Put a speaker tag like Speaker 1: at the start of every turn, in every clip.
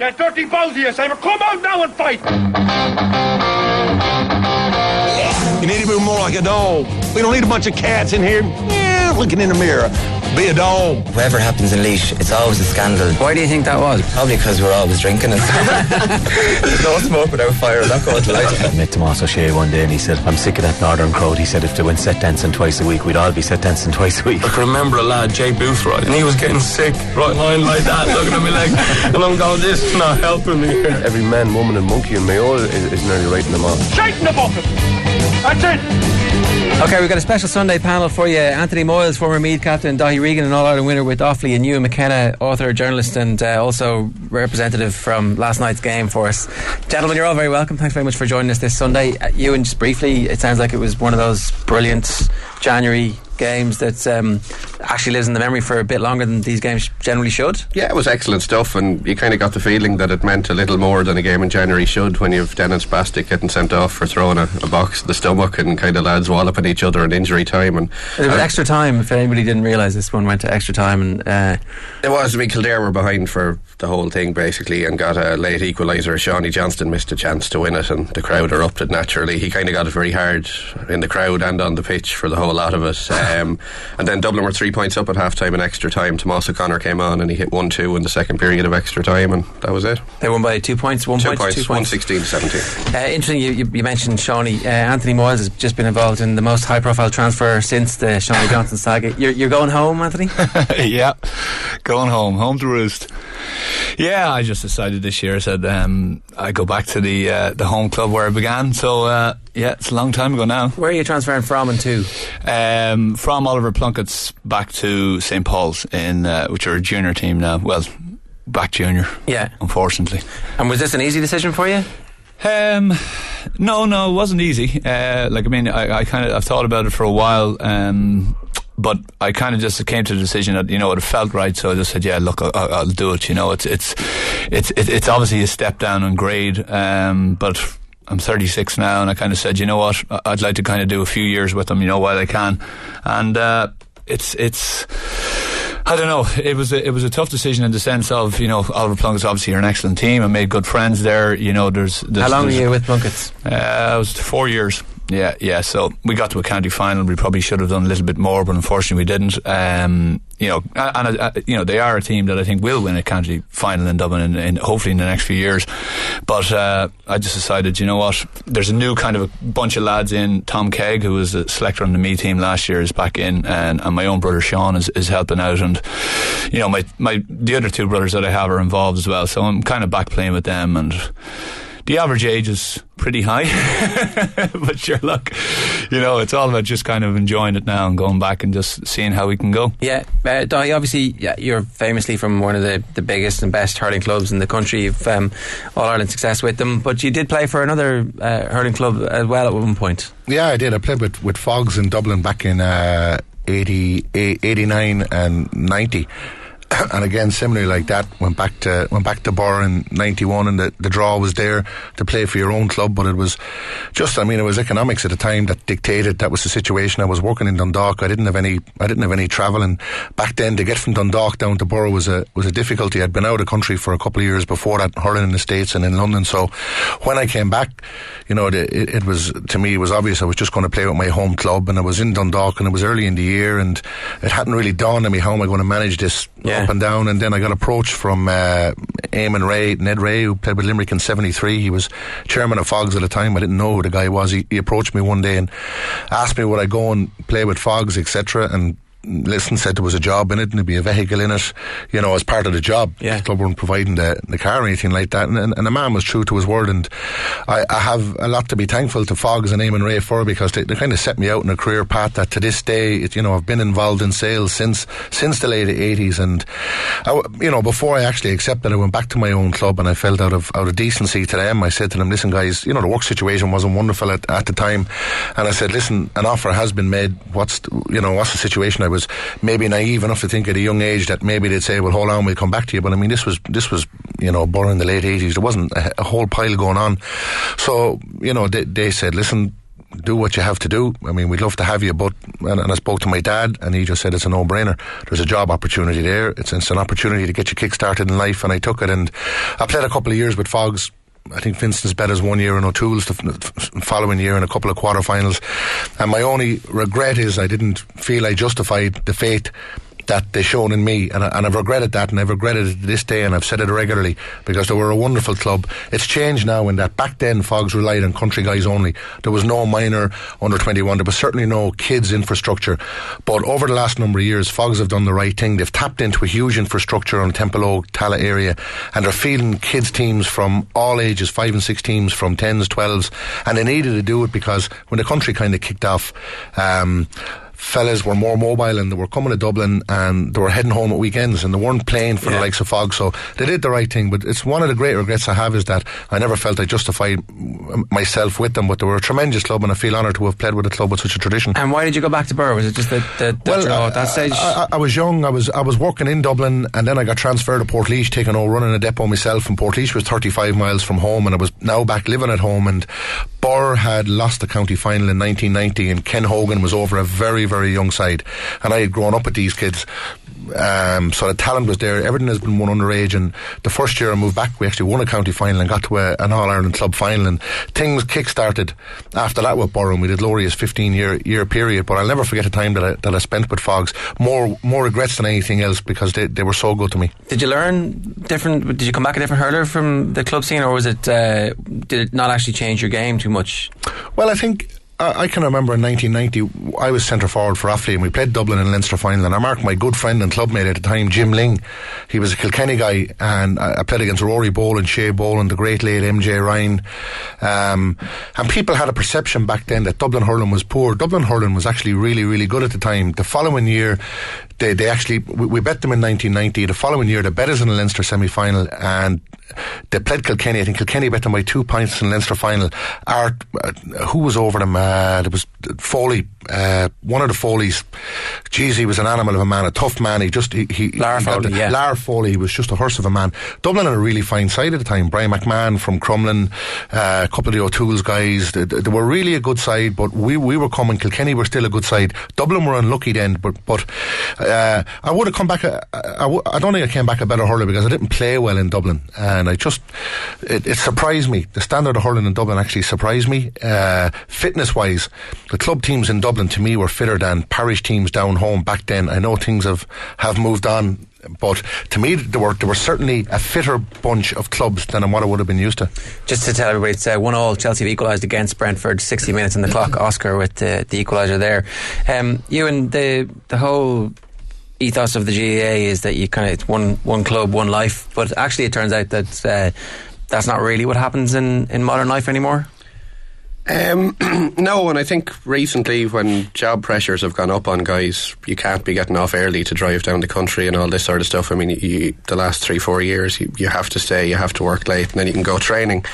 Speaker 1: Yeah, dirty you Simon. Come out now and fight.
Speaker 2: You need to be more like a dog. We don't need a bunch of cats in here yeah, looking in the mirror. Be a dog.
Speaker 3: Whatever happens in Laois, it's always a scandal.
Speaker 4: Why do you think that was?
Speaker 3: Probably because we're always drinking and There's no smoke without fire. Not going to light
Speaker 5: I met Tomas O'Shea one day and he said, I'm sick of that northern crowd. He said if they went set dancing twice a week, we'd all be set dancing twice a week.
Speaker 6: I can remember a lad, Jay Boothroyd, and he was getting sick, right lying like that, looking at me like, and I'm going, this is not helping me here.
Speaker 7: Every man, woman, and monkey in Mayo is, is nearly writing them off.
Speaker 1: Shite in the bucket. That's it.
Speaker 4: Okay, we've got a special Sunday panel for you. Anthony Moyles, former Meath captain, Daithi Regan, an All Ireland winner with Offaly, and Ewan MacKenna, author, journalist, and uh, also representative from last night's game for us. Gentlemen, you're all very welcome. Thanks very much for joining us this Sunday. Uh, Ewan, just briefly, it sounds like it was one of those brilliant January games that um, actually lives in the memory for a bit longer than these games generally should.
Speaker 7: Yeah, it was excellent stuff, and you kind of got the feeling that it meant a little more than a game in January should when you've Denis Bastick getting sent off for throwing a, a box in the stomach and kind of lads walloping each other in injury time. And
Speaker 4: It was
Speaker 7: uh,
Speaker 4: extra time. If anybody didn't realise, this one went to extra time, and uh,
Speaker 7: It was. I mean, Kildare were behind for the whole thing basically and got a late equaliser. Seánie Johnston missed a chance to win it, and the crowd erupted naturally. He kind of got it very hard in the crowd and on the pitch for the whole lot of it. Um, and then Dublin were three points up at half time in extra time. Tomas O'Connor came on and he hit 1 2 in the second period of extra time, and that was it.
Speaker 4: they won by two points. One
Speaker 7: Two
Speaker 4: point,
Speaker 7: points,
Speaker 4: two points.
Speaker 7: 116 17.
Speaker 4: Uh, interesting, you, you, you mentioned Seánie. Uh, Anthony Moyles has just been involved in the most high profile transfer since the Seánie Johnston saga. You're, you're going home, Anthony?
Speaker 8: yeah, going home, home to roost. Yeah, I just decided this year. I said um, I go back to the uh, the home club where I began. So uh, yeah, it's a long time ago now.
Speaker 4: Where are you transferring from and to?
Speaker 8: Um, from Oliver Plunkett's back to St Paul's, in uh, which are a junior team now. Well, back junior.
Speaker 4: Yeah.
Speaker 8: unfortunately.
Speaker 4: And was this an easy decision for you?
Speaker 8: Um, no, no, it wasn't easy. Uh, like I mean, I, I kind of I've thought about it for a while. Um, but I kind of just came to the decision that you know it felt right, so I just said, "Yeah, look, I'll, I'll do it." You know, it's it's it's it's obviously a step down in grade, um, but I'm 36 now, and I kind of said, "You know what? I'd like to kind of do a few years with them, you know, while I can," and uh, it's it's. I don't know. It was a, it was a tough decision in the sense of you know Oliver Plunkett's obviously an excellent team. I made good friends there. You know, there's, there's
Speaker 4: How long were
Speaker 8: there's-
Speaker 4: you with Plunkett's?
Speaker 8: uh, it was four years. Yeah, yeah. So we got to a county final. We probably should have done a little bit more, but unfortunately we didn't. Um, you know, and uh, you know they are a team that I think will win a county final in Dublin, in, in, hopefully in the next few years. But uh, I just decided, you know what? There's a new kind of a bunch of lads in. Tom Kegg, who was a selector on the Meath team last year, is back in, and, and my own brother Sean is, is helping out, and you know my my the other two brothers that I have are involved as well. So I'm kind of back playing with them and the average age is pretty high. but sure, look, you know, it's all about just kind of enjoying it now and going back and just seeing how we can go.
Speaker 4: Yeah, uh, Daithi, obviously, yeah, you're famously from one of the, the biggest and best hurling clubs in the country. You've um, All Ireland success with them, but you did play for another uh, hurling club as well at one point.
Speaker 9: Yeah, I did. I played with, with Faughs in Dublin back in uh, 80, 89 and 90. and again, similarly like that, went back to went back to Birr in '91, and the, the draw was there to play for your own club. But it was just, I mean, it was economics at the time that dictated that was the situation. I was working in Dundalk. I didn't have any, I didn't have any travel, and back then to get from Dundalk down to Birr was a was a difficulty. I'd been out of country for a couple of years before that, hurling in the states and in London. So when I came back, you know, it, it, it was to me it was obvious I was just going to play with my home club, and I was in Dundalk, and it was early in the year, and it hadn't really dawned on me how am I going to manage this
Speaker 4: Yeah.
Speaker 9: Up and down. And then I got approached from uh, Eamon Rea, Ned Rea, who played with Limerick in '73. He was chairman of Faughs at the time. I didn't know who the guy was. He, he approached me one day and asked me would I go and play with Faughs, etc. And listen, said there was a job in it and there'd be a vehicle in it, you know, as part of the job.
Speaker 4: Yeah.
Speaker 9: The club weren't providing the, the car or anything like that. And, and, and the man was true to his word. And I, I have a lot to be thankful to Faughs and Eamon Rea for because they, they kind of set me out in a career path that to this day, it, you know, I've been involved in sales since since the late 80s. And, I you know, before I actually accepted, I went back to my own club and I felt out of out of decency to them. I said to them, listen, guys, you know, the work situation wasn't wonderful at, at the time. And I said, listen, an offer has been made. What's, the- you know, what's the situation? I was maybe naive enough to think at a young age that maybe they'd say, well, hold on, we'll come back to you. But I mean, this was, this was, you know, born in the late 80s. There wasn't a, a whole pile going on. So, you know, they, they said, listen, do what you have to do. I mean, we'd love to have you, but and, and I spoke to my dad, and he just said it's a no-brainer. There's a job opportunity there. It's, it's an opportunity to get you kick-started in life, and I took it. And I played a couple of years with Faughs. I think Vincent's bet us one year and O'Toole's the following year in a couple of quarterfinals. And my only regret is I didn't feel I justified the faith that they shown in me, and, I, and I've regretted that, and I've regretted it to this day, and I've said it regularly because they were a wonderful club. It's changed now in that back then Faughs relied on country guys only. There was no minor under 21. There was certainly no kids infrastructure. But over the last number of years, Faughs have done the right thing. They've tapped into a huge infrastructure on Templeogue, Tallaght area, and they're feeding kids teams from all ages, five and six teams from 10s, 12s, and they needed to do it because when the country kind of kicked off, um, fellas were more mobile and they were coming to Dublin and they were heading home at weekends and they weren't playing for the likes of Fog. So they did the right thing. But it's one of the great regrets I have is that I never felt I justified myself with them. But they were a tremendous club and I feel honoured to have played with a club with such a tradition.
Speaker 4: And why did you go back to Birr? Was it just the, the, the
Speaker 9: Well,
Speaker 4: draw at that stage?
Speaker 9: I, I, I was young. I was I was working in Dublin, and then I got transferred to Portlaoise, taking over running a depot myself. And Portlaoise was 35 miles from home, and I was now back living at home. And Birr had lost the county final in 1990, and Ken Hogan was over a very very young side, and I had grown up with these kids. Um, so the talent was there. Everything has been won underage. And the first year I moved back, we actually won a county final and got to a, an All Ireland club final. And things kick-started after that with Birr, we did glorious 15 year year period. But I'll never forget the time that I, that I spent with Faughs. More more regrets than anything else because they, they were so good to me.
Speaker 4: Did you learn different? Did you come back a different hurler from the club scene, or was it? Uh, did it not actually change your game too much?
Speaker 9: Well, I think I, can remember in 1990 I was centre forward for Offaly and we played Dublin in Leinster final and I marked my good friend and clubmate at the time Jim Ling. He was a Kilkenny guy and I, played against Rory Boland Shea Boland the great late MJ Ryan. Um, and people had a perception back then that Dublin hurling was poor. Dublin hurling was actually really really good at the time. The following year they, they actually we, we bet them in 1990 the following year they bet us in the Leinster semi-final and they played Kilkenny. I think Kilkenny bet them by two points in the Leinster final. Art, uh, who was over them? Uh, there was Foley uh, one of the Foleys geez he was an animal of a man a tough man. He just he, he
Speaker 4: Lar
Speaker 9: he
Speaker 4: Foley,
Speaker 9: the-
Speaker 4: yeah.
Speaker 9: Lar Foley was just a horse of a man. Dublin had a really fine side at the time. Brian McMahon from Crumlin uh, a couple of the O'Toole's guys they, they were really a good side but we, we were coming Kilkenny were still a good side. Dublin were unlucky then but but uh, I would have come back I, w- I don't think I came back a better hurler because I didn't play well in Dublin. And I just it, it surprised me. The standard of hurling in Dublin actually surprised me. Uh, fitness wise the club teams in Dublin to me were fitter than parish teams down home back then I know things have have moved on but to me there were there were certainly a fitter bunch of clubs than what I would have been used to
Speaker 4: Just to tell everybody, it's uh, one all. Chelsea have equalised against Brentford. Sixty minutes in the clock. Oscar with the, the equaliser there. Um, you and the the whole ethos of the GAA is that you kind of it's one one club, one life. But actually, it turns out that uh, that's not really what happens in, in modern life anymore.
Speaker 7: Um, no, and I think recently when job pressures have gone up on guys, you can't be getting off early to drive down the country and all this sort of stuff. I mean, you, the last three, four years, you, you have to stay, you have to work late, and then you can go training.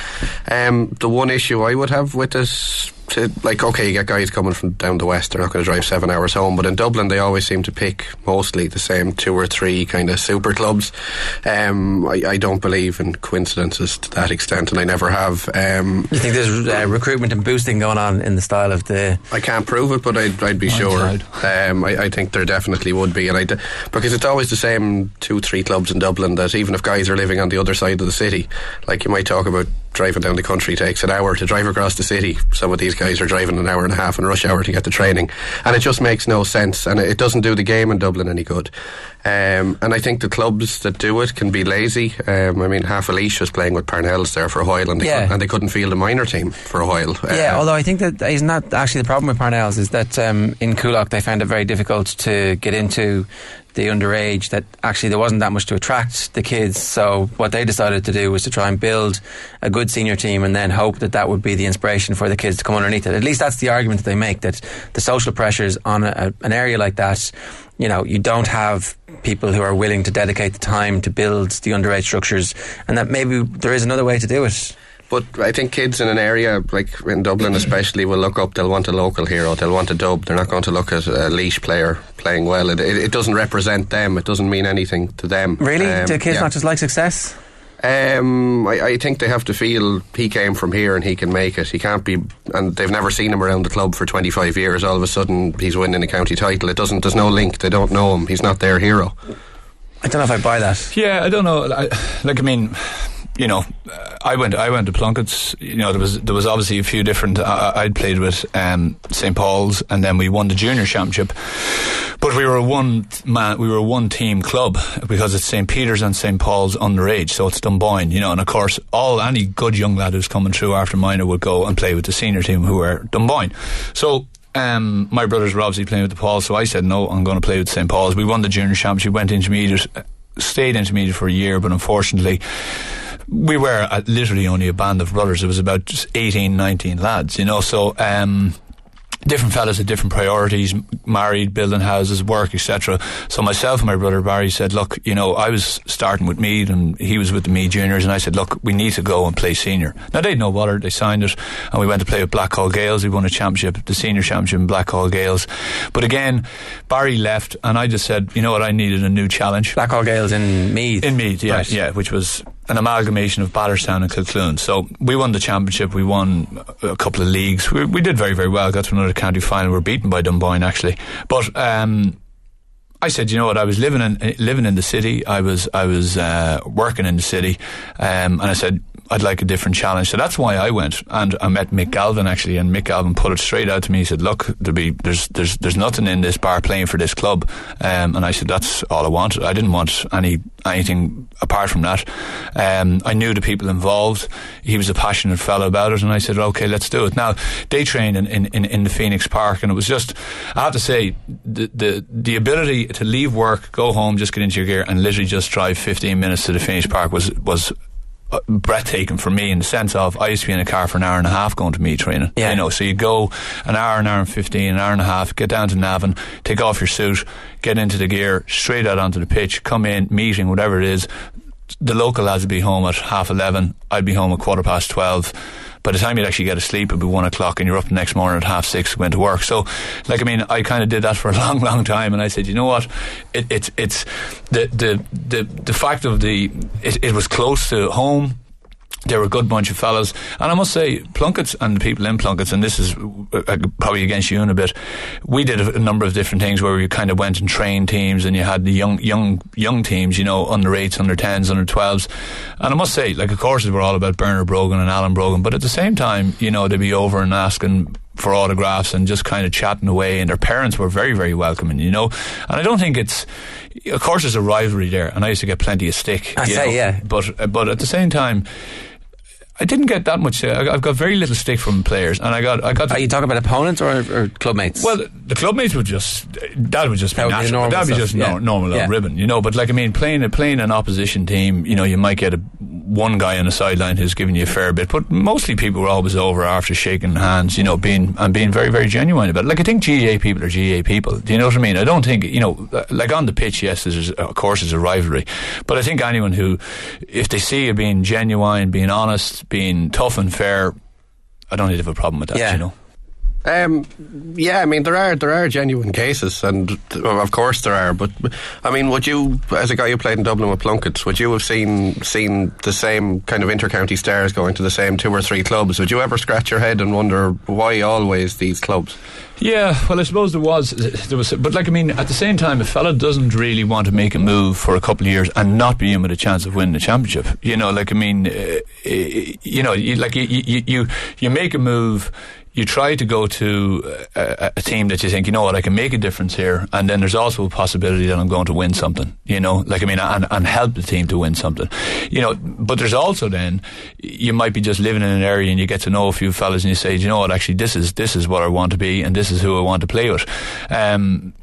Speaker 7: Um, the one issue I would have with this, to, like, okay, you get guys coming from down the west, they're not going to drive seven hours home, but in Dublin, they always seem to pick mostly the same two or three kind of super clubs. Um, I, I don't believe in coincidences to that extent, and I never have. Um,
Speaker 4: You think there's uh, recruitment and boosting going on in the style of the?
Speaker 7: I can't prove it, but I'd, I'd be sure. Um, I, I think there definitely would be, and I d- because it's always the same two, three clubs in Dublin. That even if guys are living on the other side of the city, like you might talk about driving down the country takes an hour to drive across the city. Some of these guys are driving an hour and a half in rush hour to get to training, and it just makes no sense, and it doesn't do the game in Dublin any good. Um, and I think the clubs that do it can be lazy. Um, I mean, half a Laois was playing with Parnells there for a while, and they,
Speaker 4: Yeah.
Speaker 7: couldn't, and they couldn't field a minor team for a while.
Speaker 4: Yeah,
Speaker 7: Uh,
Speaker 4: although I think that isn't that actually the problem with Parnell's is that um, in Coolock they found it very difficult to get into the underage. That actually there wasn't that much to attract the kids. So what they decided to do was to try and build a good senior team and then hope that that would be the inspiration for the kids to come underneath it. At least that's the argument that they make that the social pressures on a, an area like that. You know, you don't have people who are willing to dedicate the time to build the underage structures, and that maybe there is another way to do it.
Speaker 7: But I think kids in an area like in Dublin, especially, will look up. They'll want a local hero. They'll want a dub. They're not going to look at a Laois player playing well. It, it, it doesn't represent them. It doesn't mean anything to them.
Speaker 4: Really,
Speaker 7: Um,
Speaker 4: do kids
Speaker 7: yeah.
Speaker 4: not just like success?
Speaker 7: Um, I, I think they have to feel he came from here and he can make it. He can't be, and they've never seen him around the club for 25 years. All of a sudden, he's winning a county title. It doesn't. There's no link. They don't know him. He's not their hero.
Speaker 4: I don't know if I buy that.
Speaker 8: Yeah, I don't know. I, like, I mean, you know, I went. I went to Plunkett's. You know, there was there was obviously a few different. Uh, I'd played with um, St Paul's, and then we won the junior championship. But we were a one man. We were a one team club because it's St Peter's and St Paul's underage, so it's Dunboyne. You know, and of course, all any good young lad who's coming through after minor would go and play with the senior team, who are Dunboyne. So um, my brothers were obviously playing with the Pauls, so I said no, I'm going to play with St Paul's. We won the junior championship, went intermediate, stayed intermediate for a year, but unfortunately we were uh, literally only a band of brothers. It was about just 18, 19 lads, you know. So um, different fellas had different priorities, married, building houses, work, etc. So myself and my brother Barry said, look, you know, I was starting with Meath and he was with the Meath juniors and I said, look, we need to go and play senior. Now they'd no bother, they signed it and we went to play with Blackhall Gaels. We won a championship, the senior championship in Blackhall Gaels. But again, Barry left and I just said, you know what, I needed a new challenge.
Speaker 4: Blackhall Gaels in Meath?
Speaker 8: In Meath, yeah,
Speaker 4: Right.
Speaker 8: yeah, which was an amalgamation of Batterstown and Kilcloon. So we won the championship. We won a couple of leagues. We, we did very, very well. Got to another county final. We were beaten by Dunboyne actually, but. Um, I said, you know what? I was living in living in the city. I was I was uh, working in the city, um, and I said I'd like a different challenge. So that's why I went and I met Mick Galvin actually, and Mick Galvin put it straight out to me. He said, "Look, there be there's there's there's nothing in this bar playing for this club," um, and I said, "That's all I wanted. I didn't want any anything apart from that." Um, I knew the people involved. He was a passionate fellow about it, and I said, "Okay, let's do it." Now they trained in, in, in, in the Phoenix Park, and it was just I have to say the the the ability to leave work, go home, just get into your gear, and literally just drive 15 minutes to the Phoenix Park was was Uh, breathtaking for me in the sense of I used to be in a car for an hour and a half going to meet training.
Speaker 4: Yeah.
Speaker 8: You know, so you go an hour, an hour and 15, an hour and a half, get down to Navan, take off your suit, get into the gear, straight out onto the pitch, come in, meeting, whatever it is. The local lads would be home at half 11. I'd be home at quarter past 12. By the time you'd actually get to sleep, it'd be one o'clock, and you're up the next morning at half six, going to work. So, like, I mean, I kind of did that for a long, long time, and I said, you know what, it, it's it's the the the the fact of the it, it was close to home. They were a good bunch of fellas, and I must say, Plunkett's and the people in Plunkett's, and this is uh, probably against you in a bit. We did a, a number of different things where we kind of went and trained teams, and you had the young, young, young teams, you know, under eights, under tens, under twelves, and I must say, like, of course, we're all about Bernard Brogan and Alan Brogan, but at the same time, you know, they'd be over and asking for autographs and just kind of chatting away, and their parents were very, very welcoming, you know. And I don't think it's, of course, there's a rivalry there, and I used to get plenty of stick.
Speaker 4: I say,
Speaker 8: know,
Speaker 4: yeah.
Speaker 8: but uh, but at the same time. I didn't get that much. Uh, I've got very little stick from players, and I got I got.
Speaker 4: Are you talking about opponents or, or clubmates?
Speaker 8: well, the clubmates would just that would just be
Speaker 4: That would be normal
Speaker 8: That'd be just
Speaker 4: yeah.
Speaker 8: normal
Speaker 4: Yeah.
Speaker 8: ribbon, you know. But like I mean, playing playing an opposition team, you know, you might get a, one guy on the sideline who's giving you a fair bit, but mostly people were always over after shaking hands, you know, being and being very very genuine about it. Like I think GA people are GA people. Do you know what I mean? I don't think you know, like on the pitch, yes, there's of course there's a rivalry, but I think anyone who, if they see you being genuine, being honest, being tough and fair, I don't they have a problem with that.
Speaker 4: Yeah.
Speaker 8: You know.
Speaker 7: Um, yeah, I mean there are there are genuine cases, and of course there are. But I mean, would you, as a guy who played in Dublin with Plunkett, would you have seen seen the same kind of intercounty stars going to the same two or three clubs? Would you ever scratch your head and wonder why always these clubs?
Speaker 8: Yeah, well, I suppose there was, there was, but like I mean, at the same time, a fella doesn't really want to make a move for a couple of years and not be with a chance of winning the championship. You know, like I mean, uh, uh, you know, you, like you, you, you make a move. You try to go to a, a team that you think, you know what, I can make a difference here, and then there's also a possibility that I'm going to win something. You know, like I mean, and, and help the team to win something. You know, but there's also then you might be just living in an area and you get to know a few fellas and you say, you know what, actually, this is this is what I want to be, and this is who I want to play with. Um,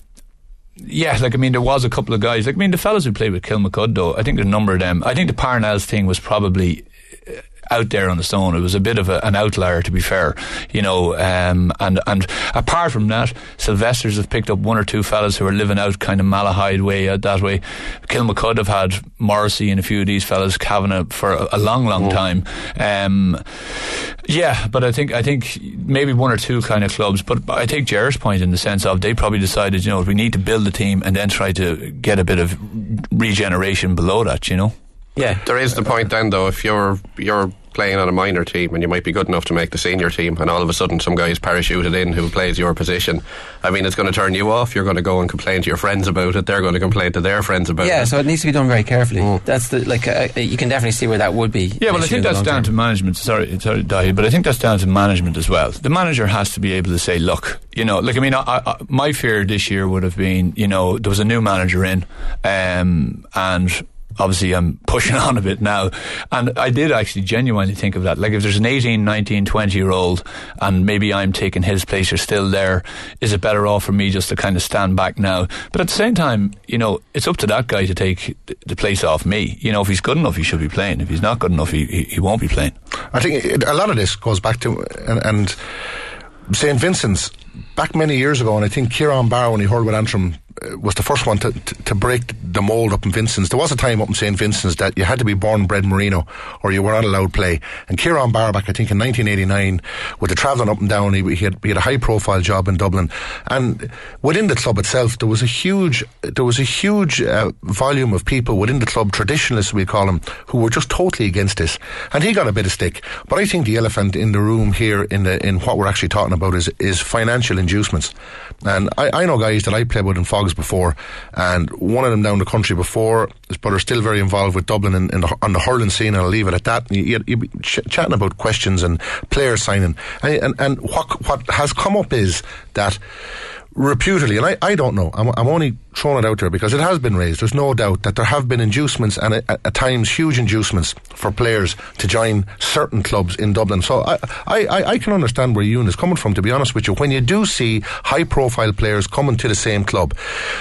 Speaker 8: yeah, like I mean, there was a couple of guys. Like I mean, the fellas who played with Kilmacud, though, I think a number of them. I think the Parnells thing was probably out there on the stone. It was a bit of a, an outlier, to be fair, you know. Um, and and apart from that, Sylvester's have picked up one or two fellas who are living out kind of Malahide way, out that way. Kilmacud have had Morrissey and a few of these fellas, Kavanagh for a, a long, long time. Um, yeah, but I think I think maybe one or two kind of clubs. But I take Jerry's point in the sense of they probably decided, you know, we need to build a team and then try to get a bit of regeneration below that, you know.
Speaker 4: Yeah.
Speaker 7: There is the point then, though, if you're you're playing on a minor team and you might be good enough to make the senior team, and all of a sudden some guy's parachuted in who plays your position. I mean, it's going to turn you off. You're going to go and complain to your friends about it. They're going to complain to their friends about
Speaker 4: Yeah,
Speaker 7: it.
Speaker 4: Yeah, so it needs to be done very carefully. That's the like uh, you can definitely see where that would be.
Speaker 8: Yeah,
Speaker 4: an
Speaker 8: well, I think
Speaker 4: the
Speaker 8: that's
Speaker 4: long
Speaker 8: down
Speaker 4: term.
Speaker 8: to management. Sorry, sorry, Daithi, but I think that's down to management as well. The manager has to be able to say, "Look, you know, like I mean, I, I, my fear this year would have been, you know, there was a new manager in, um, and." Obviously, I'm pushing on a bit now. And I did actually genuinely think of that. Like, if there's an 18, 19, 20 year old, and maybe I'm taking his place or still there, is it better off for me just to kind of stand back now? But at the same time, you know, it's up to that guy to take the place off me. You know, if he's good enough, he should be playing. If he's not good enough, he, he, won't be playing.
Speaker 9: I think a lot of this goes back to and, and St Vincent's back many years ago, and I think Kieran Barr when he heard with Antrim uh, was the first one to, to, to break the mould up in Vincent's. There was a time up in St Vincent's that you had to be born bred Marino or you were not allowed play. And Kieran back I think in 1989 with the travelling up and down, he, he, had, he had a high profile job in Dublin, and within the club itself there was a huge there was a huge uh, volume of people within the club, traditionalists we call them, who were just totally against this. And he got a bit of stick. But I think the elephant in the room here in the in what we're actually talking about is is financial inducements. And I, I know guys that I played with in Faughs before, and one of them down the country before, his brother still very involved with Dublin in, in the, on the hurling scene, and I'll leave it at that. You, you, ch- chatting about questions and player signing, and, and, and what what has come up is that reputedly, and I, I don't know, I'm, I'm only throwing it out there because it has been raised. There's no doubt that there have been inducements and at, at times huge inducements for players to join certain clubs in Dublin. So I, I, I- can understand where Ewan is coming from, to be honest with you. When you do see high profile players coming to the same club,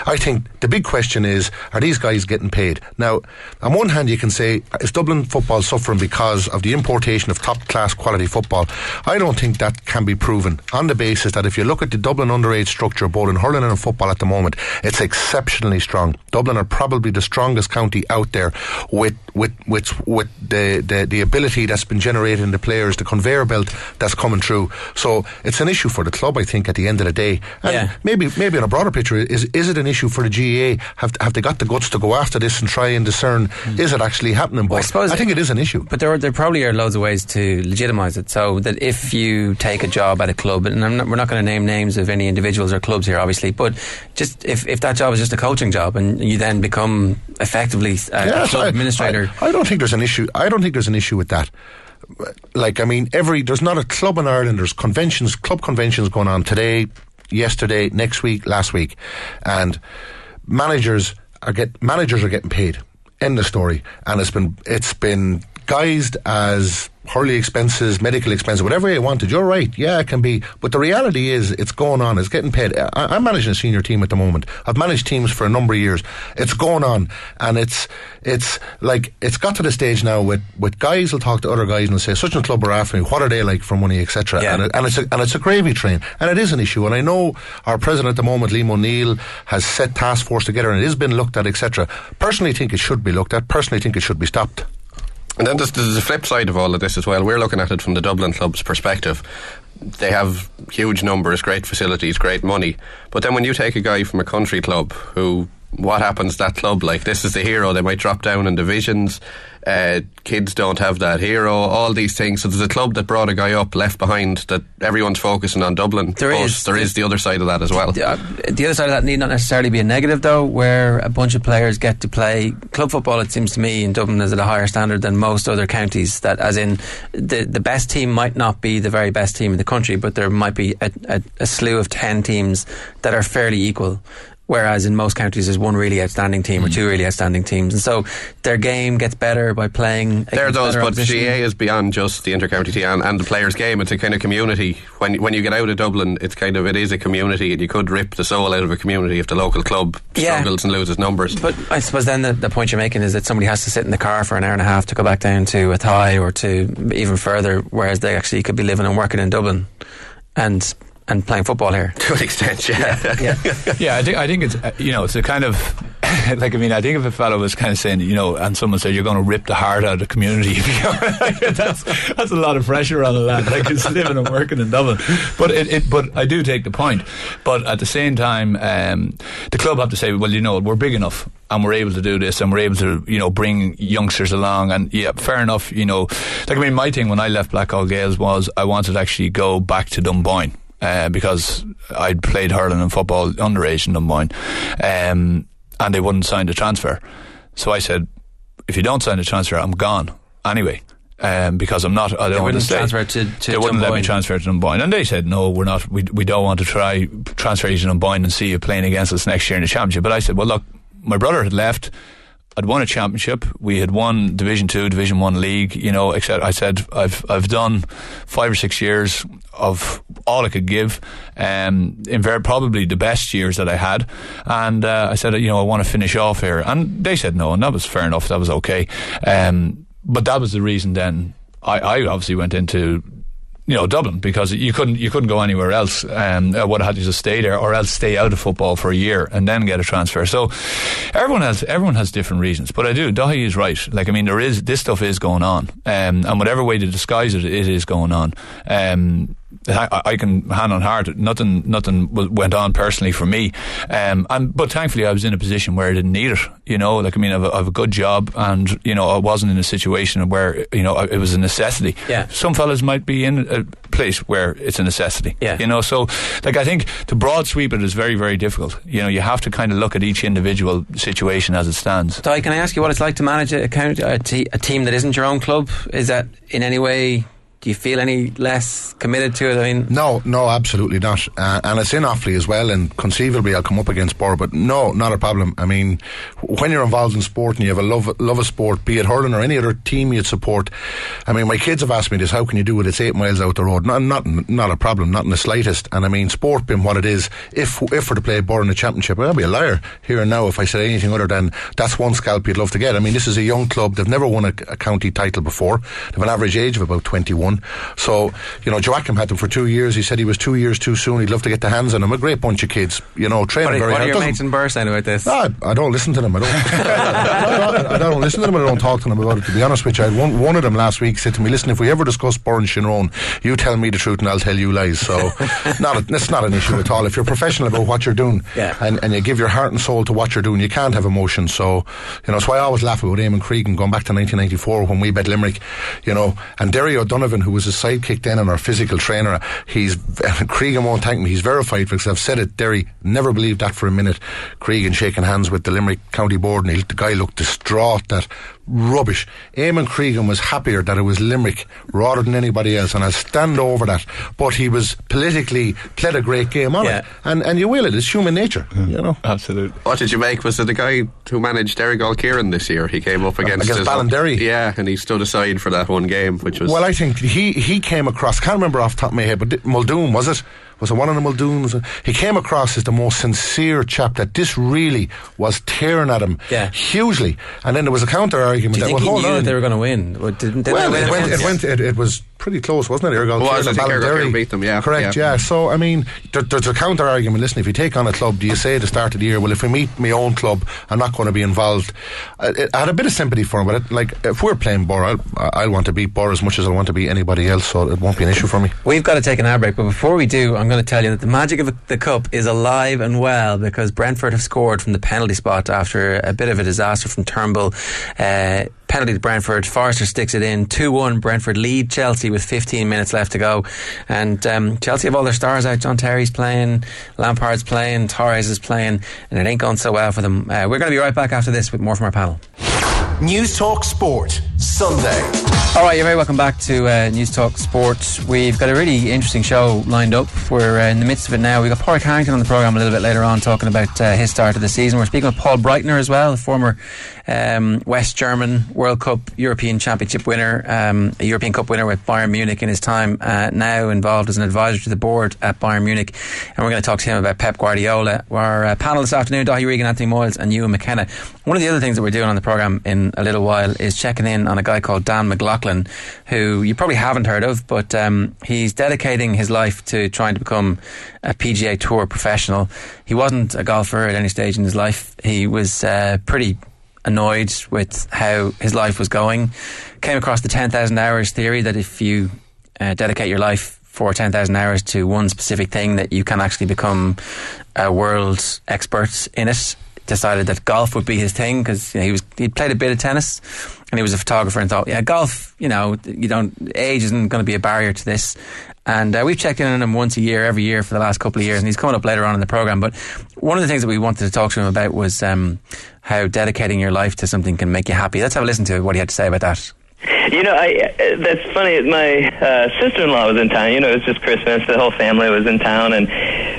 Speaker 9: I think the big question is, are these guys getting paid? Now, on one hand, you can say, is Dublin football suffering because of the importation of top class quality football? I don't think that can be proven on the basis that if you look at the Dublin underage structure, both in hurling and in football at the moment, it's exceptionally strong. Dublin are probably the strongest county out there with with with with the, the, the ability that's been generated in the players, the conveyor belt that's coming through. So it's an issue for the club, I think, at the end of the day. And
Speaker 4: Yeah.
Speaker 9: maybe maybe on a broader picture, is is it an issue for the GAA? Have have they got the guts to go after this and try and discern hmm. is it actually happening? But
Speaker 4: I suppose
Speaker 9: I think it is an issue.
Speaker 4: But there, are, there probably are loads of ways to legitimise it. So that if you take a job at a club, and I'm not, we're not going to name names of any individuals or clubs here, obviously, but just if, if that job is just a coaching job and you then become effectively a, a
Speaker 9: Yes,
Speaker 4: club
Speaker 9: I-
Speaker 4: administrator.
Speaker 9: I, I don't think there's an issue. I don't think there's an issue with that. Like, I mean, every there's not a club in Ireland. There's conventions, club conventions going on today, yesterday, next week, last week, and managers are get managers are getting paid. End the story. And it's been it's been guised as hurley expenses, medical expenses, whatever you wanted. You're right. Yeah, it can be. But the reality is, it's going on. It's getting paid. I, I'm managing a senior team at the moment. I've managed teams for a number of years. It's going on, and it's it's like it's got to the stage now with with guys will talk to other guys and say, "Such a club are after me. What are they like for money, etc."
Speaker 4: Yeah.
Speaker 9: And, it, and it's a, and it's a gravy train, and it is an issue. And I know our president at the moment, Liam O'Neill, has set task force together, and it has been looked at, etc. Personally, I think it should be looked at. Personally, I think it should be stopped.
Speaker 7: And then there's, there's the flip side of all of this as well. We're looking at it from the Dublin club's perspective. They have huge numbers, great facilities, great money. But then when you take a guy from a country club who, what happens to that club? Like, this is the hero. They might drop down in divisions. Uh, kids don't have that hero. All these things. So there's a club that brought a guy up, left behind, that everyone's focusing on Dublin.
Speaker 4: There
Speaker 7: but
Speaker 4: is.
Speaker 7: There is the other side of that as well.
Speaker 4: The, uh, the other side of that need not necessarily be a negative, though, where a bunch of players get to play club football. It seems to me in Dublin is at a higher standard than most other counties. That, as in, the the best team might not be the very best team in the country, but there might be a, a, a slew of ten teams that are fairly equal. Whereas in most counties, there's one really outstanding team or
Speaker 7: Mm.
Speaker 4: two really outstanding teams, and so their game gets better by playing.
Speaker 7: There are those, but
Speaker 4: opposition.
Speaker 7: GA is beyond just the intercounty team and, and the players' game. It's a kind of community. When when you get out of Dublin, it's kind of it is a community, and you could rip the soul out of a community if the local club
Speaker 4: Yeah.
Speaker 7: struggles and loses numbers.
Speaker 4: But I suppose then the, the point you're making is that somebody has to sit in the car for an hour and a half to go back down to Athy or to even further, whereas they actually could be living and working in Dublin and and playing football here.
Speaker 7: to an extent, yeah.
Speaker 4: Yeah.
Speaker 8: Yeah, I think I think it's uh, you know it's a kind of like I mean I think if a fellow was kind of saying you know and someone said you're going to rip the heart out of the community, that's that's a lot of pressure on a lad like he's living and working in Dublin. But it, it but I do take the point. But at the same time, um, the club have to say well you know we're big enough and we're able to do this and we're able to you know bring youngsters along and yeah fair enough you know like I mean my thing when I left Blackhall Gaels was I wanted to actually go back to Dunboyne uh, because I'd played hurling and football underage in Dunboyne um, and they wouldn't sign the transfer so I said if you don't sign the transfer I'm gone anyway um, because I'm not. I don't
Speaker 4: They
Speaker 8: want
Speaker 4: wouldn't
Speaker 8: to stay.
Speaker 4: transfer to- to
Speaker 8: they wouldn't let me transfer to Dunboyne, and they said no, we're not. We we don't want to try transfer you to Dunboyne and see you playing against us next year in the championship. But I said, well, look, my brother had left. I'd won a championship. We had won Division Two, Division One league. You know, except I said I've I've done five or six years of all I could give, um, in very probably the best years that I had. And uh, I said, you know, I want to finish off here. And they said no, and that was fair enough. That was okay. Um, but that was the reason. Then I, I obviously went into you know Dublin because you couldn't you couldn't go anywhere else. Um, I would have had to just stay there or else stay out of football for a year and then get a transfer. So everyone has everyone has different reasons. But I do. Daithi is right. Like I mean, there is this stuff is going on, um, and whatever way to disguise it, it is going on. Um, I, I can hand on heart. Nothing, nothing went on personally for me, um, and but thankfully I was in a position where I didn't need it. You know, like I mean, I have, a, I have a good job, and you know, I wasn't in a situation where you know it was a necessity.
Speaker 4: Yeah.
Speaker 8: Some fellas might be in a place where it's a necessity.
Speaker 4: Yeah.
Speaker 8: You know, so like I think to broad sweep it is very, very difficult. You know, you have to kind of look at each individual situation as it stands.
Speaker 4: Di, can I ask you what it's like to manage a, a, a team that isn't your own club? Is that in any way? Do you feel any less committed to it? I mean,
Speaker 9: No, no, absolutely not. Uh, and it's in Offaly as well, and conceivably I'll come up against Birr, but no, not a problem. I mean, when you're involved in sport and you have a love, love of sport, be it hurling or any other team you'd support, I mean, my kids have asked me this, how can you do it? It's eight miles out the road. Not, not, not a problem, not in the slightest. And I mean, sport being what it is, if, if we're to play Birr in the championship, I'd be a liar here and now if I said anything other than that's one scalp you'd love to get. I mean, this is a young club. They've never won a, a county title before. They've an average age of about 21. So, you know, Joachim had them for two years. He said he was two years too soon. He'd love to get the hands on them. A great bunch of kids, you know, training
Speaker 4: what are,
Speaker 9: very
Speaker 4: what are
Speaker 9: hard.
Speaker 4: your
Speaker 9: Doesn't-
Speaker 4: mates in Birr saying about this?
Speaker 9: no, I, I don't listen to them. I don't. I, don't listen to them. and I don't talk to them about it. To be honest with you, I had one, one of them last week said to me, "Listen, if we ever discuss Burn Shinrone, you tell me the truth and I'll tell you lies." So, not a, that's not an issue at all. If you're professional about what you're doing,
Speaker 4: Yeah.
Speaker 9: and, and you give your heart and soul to what you're doing, you can't have emotion. So, you know, that's why I always laugh about Eamon Cregan going back to 1994 when we bet Limerick. You know, and Derry O'Donovan, who was a sidekick then and our physical trainer, he's Cregan won't thank me. He's verified because I've said it. Derry never believed that for a minute. Cregan shaking hands with the Limerick County Board, and he, the guy looked distraught. That rubbish. Eamon Cregan was happier that it was Limerick rather than anybody else, and I'll stand over that. But he was politically played a great game on
Speaker 4: Yeah.
Speaker 9: it, and and you will it. It's human nature, you know.
Speaker 8: Absolutely.
Speaker 7: What did you make? Was it the guy who managed Errigal Ciarán this year? He came up against,
Speaker 9: against
Speaker 7: his-
Speaker 9: Ballinderry.
Speaker 7: Yeah, and he stood aside for that one game, which was.
Speaker 9: Well, I think he he came across. Can't remember off the top of my head, but Muldoon was it? Was it one of the Muldoons? He came across as the most sincere chap. That this really was tearing at him
Speaker 4: Yeah.
Speaker 9: hugely. And then there was a counter argument. That, well, hold on.
Speaker 4: they were going to win? Or didn't, didn't
Speaker 9: well, it went, it went. It, it was pretty close, wasn't it? Errigal
Speaker 7: It was,
Speaker 9: Kieran
Speaker 7: I
Speaker 9: and
Speaker 7: think Errigal
Speaker 9: Ballinderry.
Speaker 7: Kieran beat them, yeah,
Speaker 9: correct.
Speaker 7: yeah.
Speaker 9: Yeah. So I mean, there, there's a counter argument. Listen, if you take on a club, do you say at the start of the year, well, if we meet my own club, I'm not going to be involved? I, I had a bit of sympathy for him, but it, like if we're playing Birr, I'll, I'll want to beat Birr as much as I want to beat anybody else, so it won't be an issue for me.
Speaker 4: We've got to take an hour break, but before we do, I'm going to tell you that the magic of the cup is alive and well because Brentford have scored from the penalty spot after a bit of a disaster from Turnbull. Uh, penalty to Brentford. Forrester sticks it in 2 1. Brentford lead Chelsea with 15 minutes left to go. And um, Chelsea have all their stars out. John Terry's playing, Lampard's playing, Torres is playing, and it ain't going so well for them. Uh, we're going to be right back after this with more from our panel.
Speaker 10: Newstalk Sport, Sunday.
Speaker 4: All right, you're very welcome back to uh, Newstalk Sports. We've got a really interesting show lined up. We're uh, in the midst of it now. We've got Paul Carrington on the programme a little bit later on talking about uh, his start of the season. We're speaking with Paul Breitner as well, the former um, West German World Cup European Championship winner, um, a European Cup winner with Bayern Munich in his time, uh, now involved as an advisor to the board at Bayern Munich. And we're going to talk to him about Pep Guardiola. Our uh, panel this afternoon, Daithi Regan, Anthony Moyles, and Ewan MacKenna. One of the other things that we're doing on the programme in a little while is checking in on a guy called Dan McLaughlin, who you probably haven't heard of, but um, he's dedicating his life to trying to become a PGA Tour professional. He wasn't a golfer at any stage in his life. He was uh, pretty annoyed with how his life was going. Came across the 10,000 hours theory that if you uh, dedicate your life for 10,000 hours to one specific thing, that you can actually become a world expert in it. decided that golf would be his thing because you know, he was he played a bit of tennis and he was a photographer and thought, yeah, golf, you know, you don't age isn't going to be a barrier to this. And uh, we've checked in on him once a year, every year for the last couple of years, and he's coming up later on in the program. But one of the things that we wanted to talk to him about was um, how dedicating your life to something can make you happy. Let's have a listen to what he had to say about that.
Speaker 11: You know, I, uh, that's funny. My uh, sister-in-law was in town. You know, it was just Christmas. The whole family was in town, and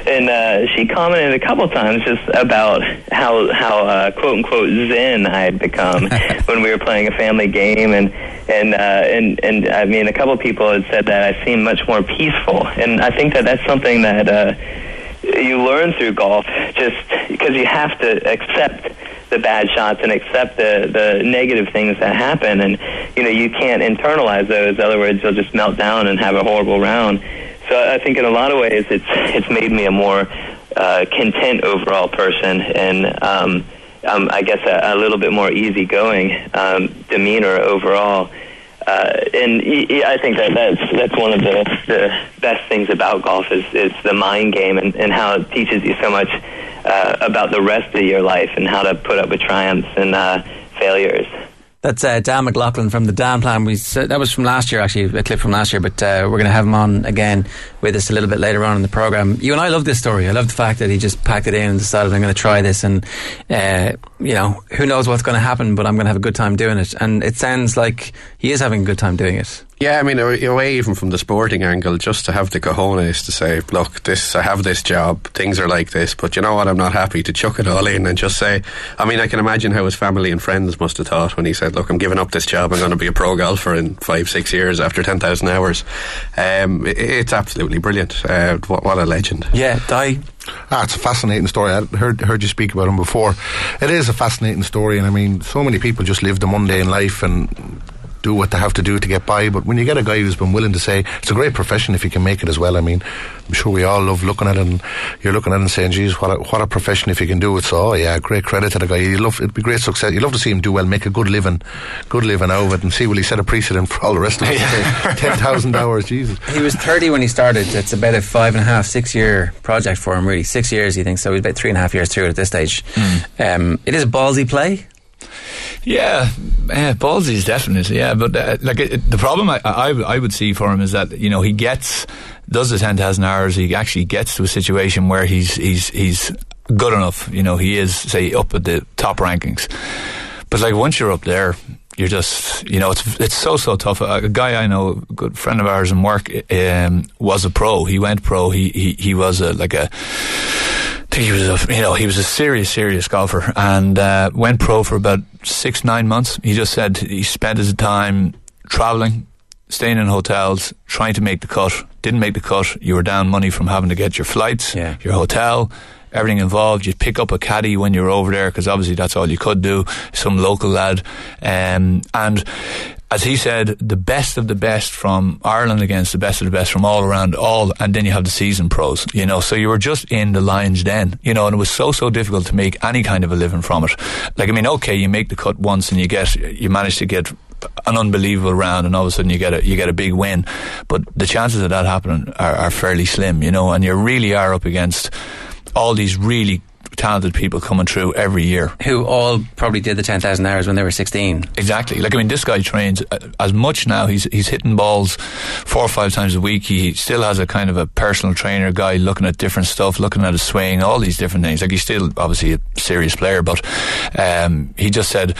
Speaker 11: and uh, she commented a couple times just about how how uh, quote unquote zen I had become when we were playing a family game, and and uh, and and I mean, a couple people had said that I seemed much more peaceful, and I think that that's something that uh, you learn through golf, just because you have to accept the bad shots and accept the the negative things that happen. And you know you can't internalize those. In other words you'll just melt down and have a horrible round so i think in a lot of ways it's it's made me a more uh, content overall person and um, um, I guess a, a little bit more easygoing um, demeanor overall. Uh, and I think that that's that's one of the, the best things about golf is is the mind game and, and how it teaches you so much uh, about the rest of your life and how to put up with triumphs and uh, failures.
Speaker 4: That's uh, Dan McLaughlin from the Dan Plan. We said, that was from last year, actually, a clip from last year. But uh, we're going to have him on again with us a little bit later on in the program. You and I love this story. I love the fact that he just packed it in and decided I'm going to try this, and uh, you know, who knows what's going to happen, but I'm going to have a good time doing it. And it sounds like he is having a good time doing it.
Speaker 7: Yeah, I mean, away even from the sporting angle, just to have the cojones to say, look, this, I have this job, things are like this, but you know what, I'm not happy to chuck it all in and just say, I mean, I can imagine how his family and friends must have thought when he said, look, I'm giving up this job, I'm going to be a pro golfer in five, six years after 10,000 hours. Um, it, it's absolutely brilliant. Uh, what, what a legend.
Speaker 4: Yeah, Di.
Speaker 9: Ah, it's a fascinating story. I heard heard you speak about him before. It is a fascinating story, and I mean, so many people just live the mundane life and do what they have to do to get by. But when you get a guy who's been willing to say it's a great profession if you can make it as well. I mean, I'm sure we all love looking at it and you're looking at it and saying, geez, what a, what a profession if you can do it. So, oh, yeah, great credit to the guy. You love, it'd be great success. You'd love to see him do well, make a good living, good living out of it and see will he set a precedent for all the rest of us. 10,000 hours, Jesus.
Speaker 4: He was 30 when he started. It's about a five and a half, six year project for him, really. Six years, he thinks. So he's about three and a half years through it at this stage.
Speaker 8: Mm.
Speaker 4: Um, it is a ballsy play.
Speaker 8: Yeah, yeah, ballsy is definitely yeah. But uh, like it, the problem I, I I would see for him is that you know he gets does the ten thousand hours. He actually gets to a situation where he's he's he's good enough. You know, he is say up at the top rankings. But like once you're up there, you're just you know it's it's so so tough. A, a guy I know, a good friend of ours in work, um, was a pro. He went pro. He he he was a like a. He was a you know he was a serious serious golfer and uh, went pro for about six nine months. He just said he spent his time traveling, staying in hotels, trying to make the cut. Didn't make the cut. You were down money from having to get your flights,
Speaker 4: Yeah.
Speaker 8: your hotel, everything involved. You'd pick up a caddy when you were over there because obviously that's all you could do. Some local lad, um, and as he said, the best of the best from Ireland against the best of the best from all around, all, and then you have the season pros, you know. So you were just in the lion's den, you know, and it was so so difficult to make any kind of a living from it. Like I mean, okay, you make the cut once and you get, you manage to get an unbelievable round, and all of a sudden you get a you get a big win, but the chances of that happening are, are fairly slim, you know, and you really are up against all these really talented people coming through every year.
Speaker 4: Who all probably did the 10,000 hours when they were 16.
Speaker 8: Exactly. Like I mean, this guy trains uh, as much now. He's he's hitting balls four or five times a week. He still has a kind of a personal trainer guy looking at different stuff, looking at his swing, all these different things. Like he's still obviously a serious player, but um, he just said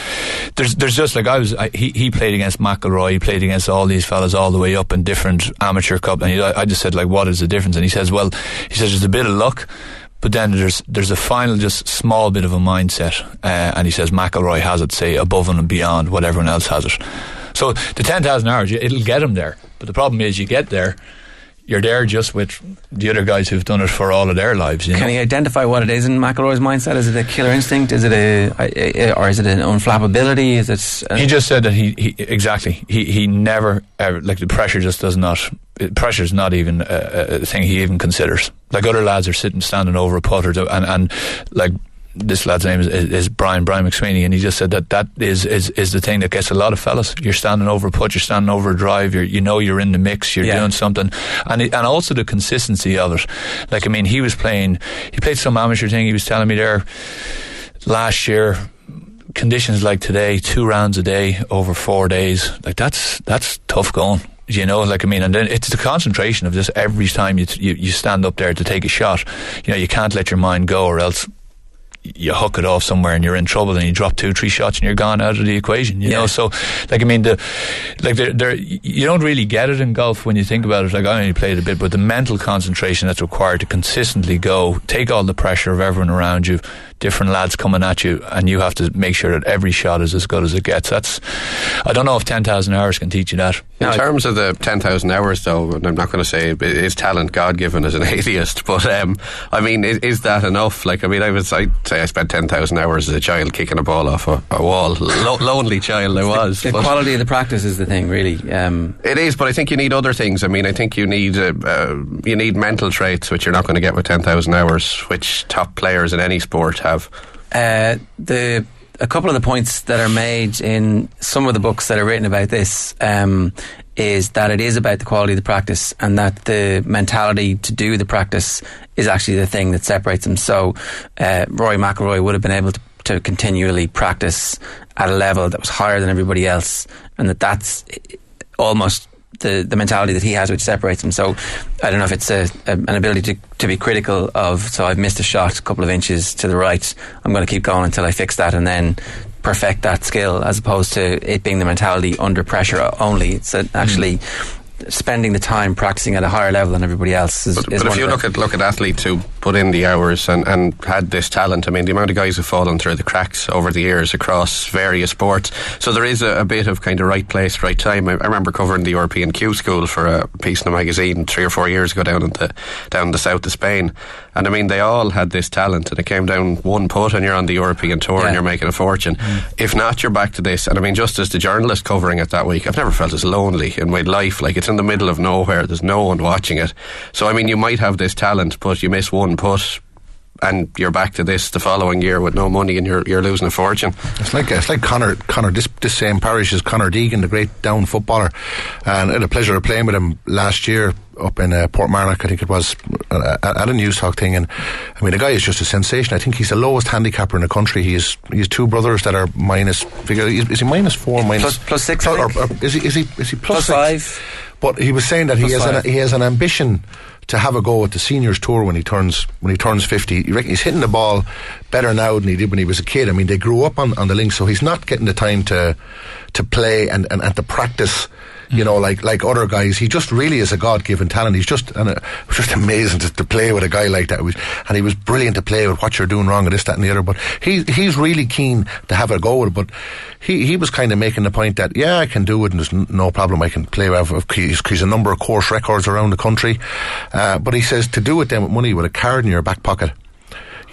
Speaker 8: there's there's just like I was. I, he he played against McIlroy. He played against all these fellas all the way up in different amateur cup. And he, I just said like, what is the difference? And he says, well, he says there's a bit of luck. But then there's there's a final, just small bit of a mindset, uh, and he says McIlroy has it, say above and beyond what everyone else has it. So the ten thousand hours, it'll get him there. But the problem is, you get there, you're there just with the other guys who've done it for all of their lives. You know?
Speaker 4: Can he identify what it is in McIlroy's mindset? Is it a killer instinct? Is it a, or is it an unflappability? Is it? A,
Speaker 8: he just said that he, he exactly he he never ever like the pressure just does not pressure's not even a, a thing he even considers. Like other lads are sitting standing over a putt or and and like this lad's name is, is, is Brian Brian McSweeney, and he just said that that is, is is the thing that gets a lot of fellas. You're standing over a putt, you're standing over a drive, you're, you know you're in the mix, you're
Speaker 4: Yeah.
Speaker 8: doing something, and it, and also the consistency of it. Like I mean, he was playing, he played some amateur thing. He was telling me there last year, conditions like today, two rounds a day over four days, like that's that's tough going. You know, like I mean, and then it's the concentration of just every time you, you you stand up there to take a shot. You know, you can't let your mind go, or else you hook it off somewhere and you're in trouble and you drop two, three shots and you're gone out of the equation, you yeah. know? So, like, I mean, the, like, there, there, you don't really get it in golf when you think about it. Like, I only played a bit, but the mental concentration that's required to consistently go, take all the pressure of everyone around you, different lads coming at you, and you have to make sure that every shot is as good as it gets. That's I don't know if ten thousand hours can teach you that.
Speaker 7: In terms of the ten thousand hours, though, I'm not going to say is talent God given as an atheist, but um, I mean, is, is, that enough? Like, I mean, I would I'd say I spent ten thousand hours as a child kicking a ball off a, a wall. Lo- lonely child I was.
Speaker 4: The, the quality of the practice is the thing, really. Um,
Speaker 7: it is, but I think you need other things. I mean, I think you need uh, uh, you need mental traits which you're not going to get with ten thousand hours, which top players in any sport have have?
Speaker 4: Uh, the a couple of the points that are made in some of the books that are written about this um, is that it is about the quality of the practice and that the mentality to do the practice is actually the thing that separates them. So uh, Rory McIlroy would have been able to, to continually practice at a level that was higher than everybody else, and that that's almost the, the mentality that he has, which separates him. So I don't know if it's a, a, an ability to, to be critical of. So I've missed a shot a couple of inches to the right. I'm going to keep going until I fix that, and then perfect that skill, as opposed to it being the mentality under pressure only. It's actually. Mm spending the time practicing at a higher level than everybody else. Is,
Speaker 7: but,
Speaker 4: is
Speaker 7: but if you look at look at athletes who put in the hours and, and had this talent, I mean, the amount of guys who've fallen through the cracks over the years across various sports. So there is a, a bit of kind of right place, right time. I, I, remember covering the European Q School for a piece in a magazine three or four years ago down in the down in the south of Spain, and I mean they all had this talent, and it came down one put, and you're on the European tour yeah. and you're making a fortune. Mm. If not, you're back to this. And I mean, just as the journalist covering it that week, I've never felt as lonely in my life. Like it's in the middle of nowhere there's no one watching it. So, I mean, you might have this talent, but you miss one put and you're back to this the following year with no money and you're you're losing a fortune.
Speaker 9: It's like it's like Conor Conor this this same parish is Conor Deegan, the great down footballer, and I had a pleasure of playing with him last year up in uh, Portmarnock, I think it was uh, at, a Newstalk thing, and I mean the guy is just a sensation. I think he's the lowest handicapper in the country. He has he has two brothers that are minus. Figure is, he minus four, minus
Speaker 4: plus, plus six,
Speaker 9: or, or, is he is he is he
Speaker 4: plus, plus five?
Speaker 9: But he was saying that he has an, he has an ambition to have a go at the seniors tour when he turns when he turns 50 he's hitting the ball better now than he did when he was a kid I mean they grew up on, on the links so he's not getting the time to to play and, and, and to practice you know, like like other guys. He just really is a God given talent. He's just and was just amazing to, to play with a guy like that. Was, and he was brilliant to play with what you're doing wrong and this, that, and the other. But he he's really keen to have a go with it. But he he was kind of making the point that yeah, I can do it, and there's no problem. I can play with. He's, he's a number of course records around the country. Uh, but he says to do it then with money with a card in your back pocket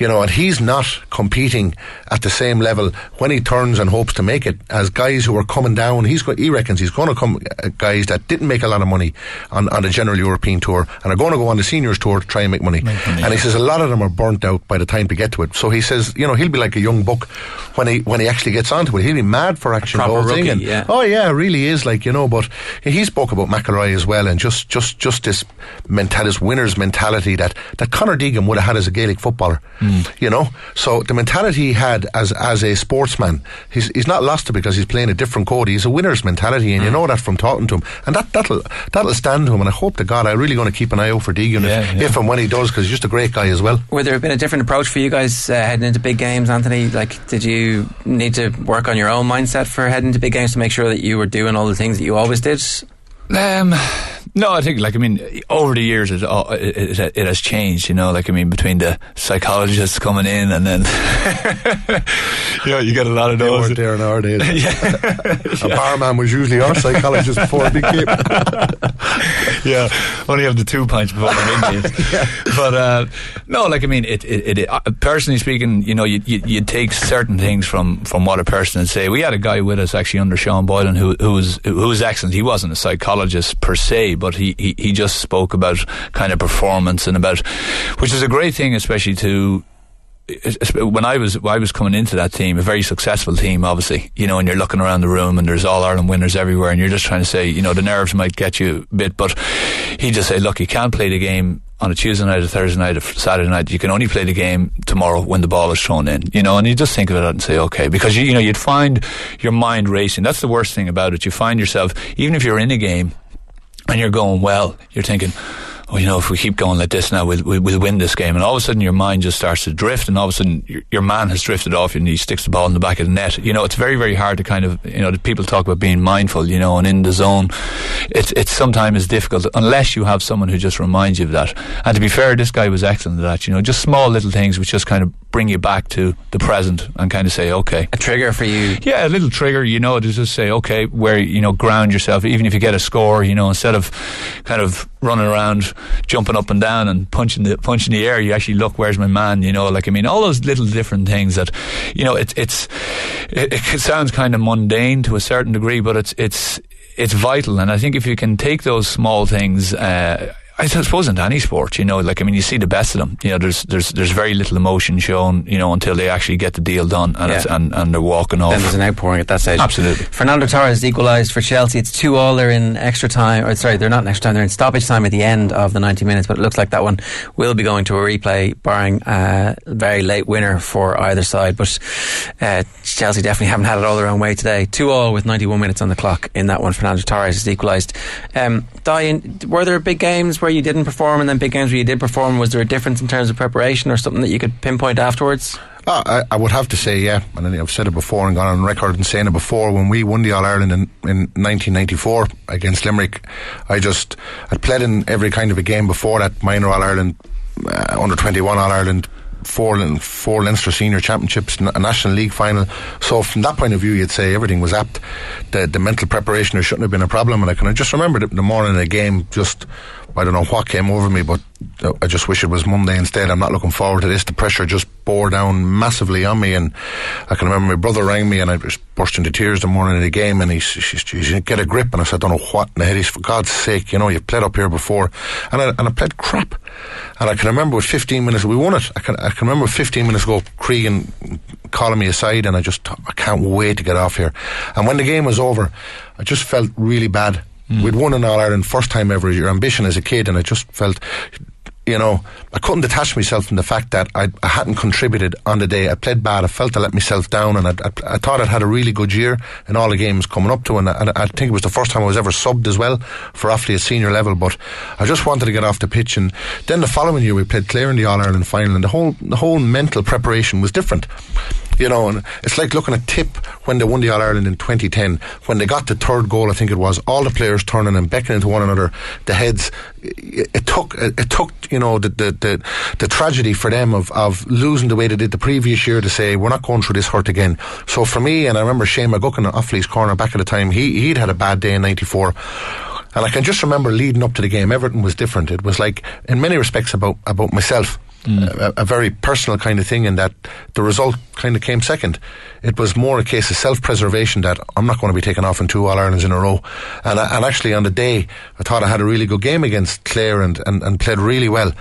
Speaker 9: you know, and he's not competing at the same level when he turns and hopes to make it as guys who are coming down. He's he reckons he's going to come uh, guys that didn't make a lot of money on, on the general European tour and are going to go on the seniors tour to try and make money. Make money and he says a lot of them are burnt out by the time to get to it. So he says, you know, he'll be like a young buck when he when he actually gets onto it. He'll be mad for action whole
Speaker 4: rookie,
Speaker 9: thing. And,
Speaker 4: yeah.
Speaker 9: Oh yeah, it really is like you know. But he spoke about McIlroy as well, and just just just this mental, this winner's mentality that that Conor Deegan would have had as a Gaelic footballer. Mm. You know, so the mentality he had as as a sportsman, he's he's not lost it because he's playing a different code. He's a winner's mentality, and mm. you know that from talking to him, and that that'll that'll stand to him. And I hope to God, I'm really going to keep an eye out for Deegan yeah, if, yeah. if, and when he does, because he's just a great guy as well.
Speaker 4: Would there have been a different approach for you guys uh, heading into big games, Anthony? Like, did you need to work on your own mindset for heading into big games to make sure that you were doing all the things that you always did?
Speaker 8: Um, no, I think like I mean over the years it, it, it, it, has changed. You know, like I mean between the psychologists coming in and then you know you get a lot of
Speaker 9: they
Speaker 8: those.
Speaker 9: weren't there in our days. yeah. a barman was usually our psychologist before it became.
Speaker 8: yeah, only have the two pints before the big yeah. But uh, no, like I mean it. it, it uh, personally speaking, you know, you, you you take certain things from from what a person would say. We had a guy with us actually under Sean Boylan who who was who was excellent. He wasn't a psychologist per se but he, he, he just spoke about kind of performance and about, which is a great thing, especially to when I was when I was coming into that team, a very successful team, obviously, you know, and you're looking around the room and there's all Ireland winners everywhere, and you're just trying to say, you know, the nerves might get you a bit, but he just said, look, you can't play the game on a Tuesday night, a Thursday night, a Saturday night. You can only play the game tomorrow when the ball is thrown in, you know, and you just think of it and say, okay, because you, you know, you'd find your mind racing. That's the worst thing about it. You find yourself, even if you're in a game and you're going well, you're thinking, oh, you know, if we keep going like this now, we'll, we'll, we'll win this game. And all of a sudden, your mind just starts to drift, and all of a sudden, your, your man has drifted off, and he sticks the ball in the back of the net. You know, it's very, very hard to kind of, you know, people talk about being mindful, you know, and in the zone. It's it's sometimes difficult unless you have someone who just reminds you of that. And to be fair, this guy was excellent at that. You know, just small little things which just kind of bring you back to the present and kind of say, okay,
Speaker 4: a trigger for you.
Speaker 8: Yeah, a little trigger. You know, to just say, okay, where you know, ground yourself. Even if you get a score, you know, instead of kind of running around, jumping up and down and punching the punching the air, you actually look, where's my man? You know, like I mean, all those little different things that, you know, it, it's it, it sounds kind of mundane to a certain degree, but it's it's it's vital. And I think if you can take those small things. Uh, I suppose in any sport, you know, like I mean, you see the best of them. You know, there's there's there's very little emotion shown, you know, until they actually get the deal done and
Speaker 4: Yeah.
Speaker 8: and, and they're walking off.
Speaker 4: Then there's an outpouring at that stage.
Speaker 8: Absolutely.
Speaker 4: Fernando Torres equalised for Chelsea. It's two all. They're in extra time. Or sorry, they're not in extra time. They're in stoppage time at the end of the 90 minutes. But it looks like that one will be going to a replay, barring a very late winner for either side. But uh, Chelsea definitely haven't had it all their own way today. Two all with 91 minutes on the clock in that one. Fernando Torres has equalised. Um, Daithi, were there big games where you didn't perform, and then big games where you did perform? Was there a difference in terms of preparation, or something that you could pinpoint afterwards?
Speaker 9: Ah, I, I would have to say, yeah, and I I've said it before and gone on record and saying it before. When we won the All Ireland in, in 1994 against Limerick, I just I'd played in every kind of a game before that minor All Ireland, uh, under 21 All Ireland. Four, four Leinster Senior Championships, a National League final. So from that point of view, you'd say everything was apt. The the mental preparation there shouldn't have been a problem. And I can just remember the, the morning of the game, just I don't know what came over me, but I just wish it was Monday instead. I'm not looking forward to this. The pressure just bore down massively on me, and I can remember my brother rang me, and I just burst into tears the morning of the game, and he says, get a grip," and I said, "I don't know what the head." He's for God's sake, you know, you've played up here before, and I, and I played crap, and I can remember with 15 minutes we won it. I can I can remember 15 minutes ago, Cregan calling me aside, and I just I can't wait to get off here. And when the game was over, I just felt really bad. We'd won an All Ireland first time ever. Your ambition as a kid, and I just felt, you know, I couldn't detach myself from the fact that I, I hadn't contributed on the day. I played bad. I felt I let myself down, and I, I, I thought I'd had a really good year in all the games coming up to, and I, I think it was the first time I was ever subbed as well for Offaly at senior level. But I just wanted to get off the pitch, and then the following year we played Clare in the All Ireland final, and the whole the whole mental preparation was different. You know, and it's like looking at Tip when they won the All Ireland in 2010. When they got the third goal, I think it was, all the players turning and beckoning to one another, the heads. It, it took, it, it took, you the, the, the, the tragedy for them of, of losing the way they did the previous year to say, we're not going through this hurt again. So for me, and I remember Shane McGuckin, Offaly's corner back at the time, he, he'd had a bad day in 94. And I can just remember leading up to the game, everything was different. It was like, in many respects, about, about myself. A, a very personal kind of thing, in that the result kind of came second. It was more a case of self preservation that I'm not going to be taken off in two All Irelands in a row. And, I- and actually, on the day, I thought I had a really good game against Clare and, and, and played really well.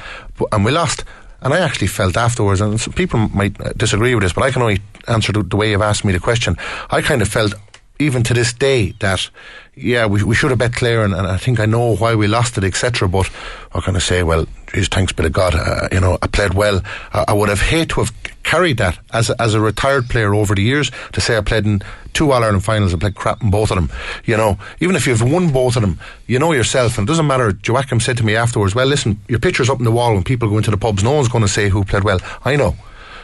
Speaker 9: And we lost. And I actually felt afterwards, and some people might uh, disagree with this, but I can only answer the, the way you've asked me the question. I kind of felt even to this day that yeah we, we should have bet Clare and, and I think I know why we lost it etc but I kind of say well geez thanks be to God uh, you know I played well. I, I would have hated to have carried that as a, as a retired player over the years to say I played in two All Ireland finals and played crap in both of them. You know even if you've won both of them you know yourself and it doesn't matter Joachim said to me afterwards well listen your picture's up in the wall when people go into the pubs. No one's going to say who played well. I know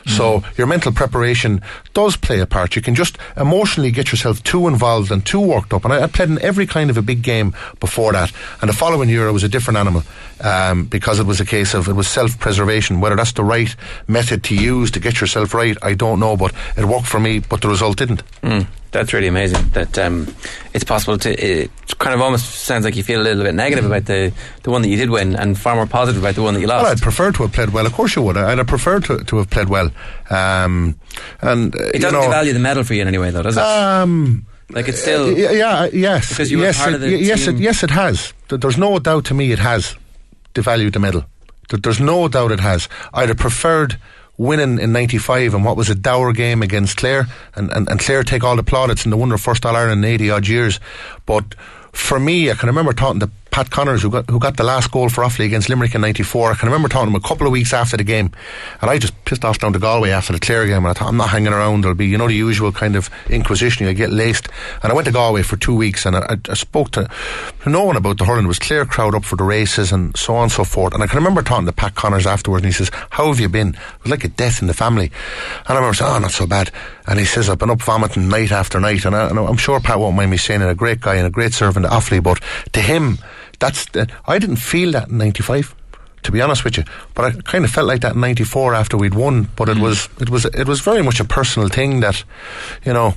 Speaker 9: so your mental preparation does play a part. You can just emotionally get yourself too involved and too worked up. And I, I played in every kind of a big game before that. And the following year, I was a different animal um, because it was a case of it was self-preservation. Whether that's the right method to use to get yourself right, I don't know. But it worked for me, but the result didn't.
Speaker 4: Mm, that's really amazing. That um, it's possible to. It kind of almost sounds like you feel a little bit negative about the the one that you did win, and far more positive about the one that you lost.
Speaker 9: Well, I'd prefer to have played well. Of course, you would. I'd have preferred to, to have played well. Um, and uh,
Speaker 4: it doesn't
Speaker 9: know,
Speaker 4: devalue the medal for you in any way, though, does it?
Speaker 9: Um,
Speaker 4: like it's still.
Speaker 9: Uh, yeah, yes.
Speaker 4: Because you were part
Speaker 9: it,
Speaker 4: of the
Speaker 9: yes,
Speaker 4: team.
Speaker 9: It, yes, it has. There's no doubt to me it has devalued the medal. There's no doubt it has. I'd have preferred winning in 95 and what was a dour game against Clare and, and, and Clare take all the plaudits and the won their first All Ireland in 80 odd years. But for me, I can remember talking to Pat Connors, who got who got the last goal for Offaly against Limerick in '94. I can remember talking to him a couple of weeks after the game, and I just pissed off down to Galway after the Clare game, and I thought I'm not hanging around. There'll be you know the usual kind of inquisition. You get laced, and I went to Galway for two weeks, and I, I spoke to no one about the hurling. It was Clare crowd up for the races and so on and so forth. And I can remember talking to Pat Connors afterwards, and he says, "How have you been?" It was like a death in the family, and I remember saying, "Oh, not so bad." And he says, "I've been up vomiting night after night," and, I, and I'm sure Pat won't mind me saying it. A great guy and a great servant to Offaly, but to him, that's the, I didn't feel that in '95 to be honest with you. But I kind of felt like that in '94 after we'd won. But it hmm. was it was it was very much a personal thing that, you know,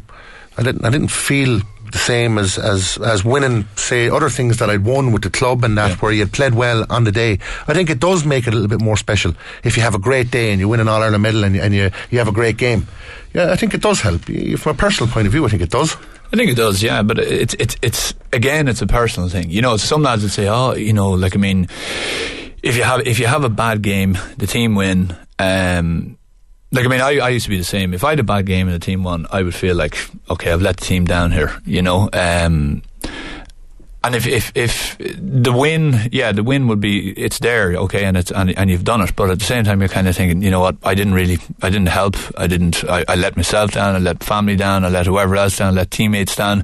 Speaker 9: I didn't I didn't feel the same as as as winning say other things that I'd won with the club and that where you had played well on the day. I think it does make it a little bit more special if you have a great day and you win an All Ireland medal and, you- and you you have a great game. Yeah, I think it does help. From a personal point of view, I think it does.
Speaker 8: I think it does, yeah. But it's it's it's again, it's a personal thing. You know, some lads would say, "Oh, you know, like I mean, if you have if you have a bad game, the team win." Um, like I mean, I, I used to be the same. If I had a bad game and the team won, I would feel like, okay, I've let the team down here. You know. Um, and if, if if the win, yeah, the win would be it's there, okay, and it's and, and you've done it. But at the same time, you're kind of thinking, you know what? I didn't really, I didn't help. I didn't. I, I let myself down. I let family down. I let whoever else down. I let teammates down.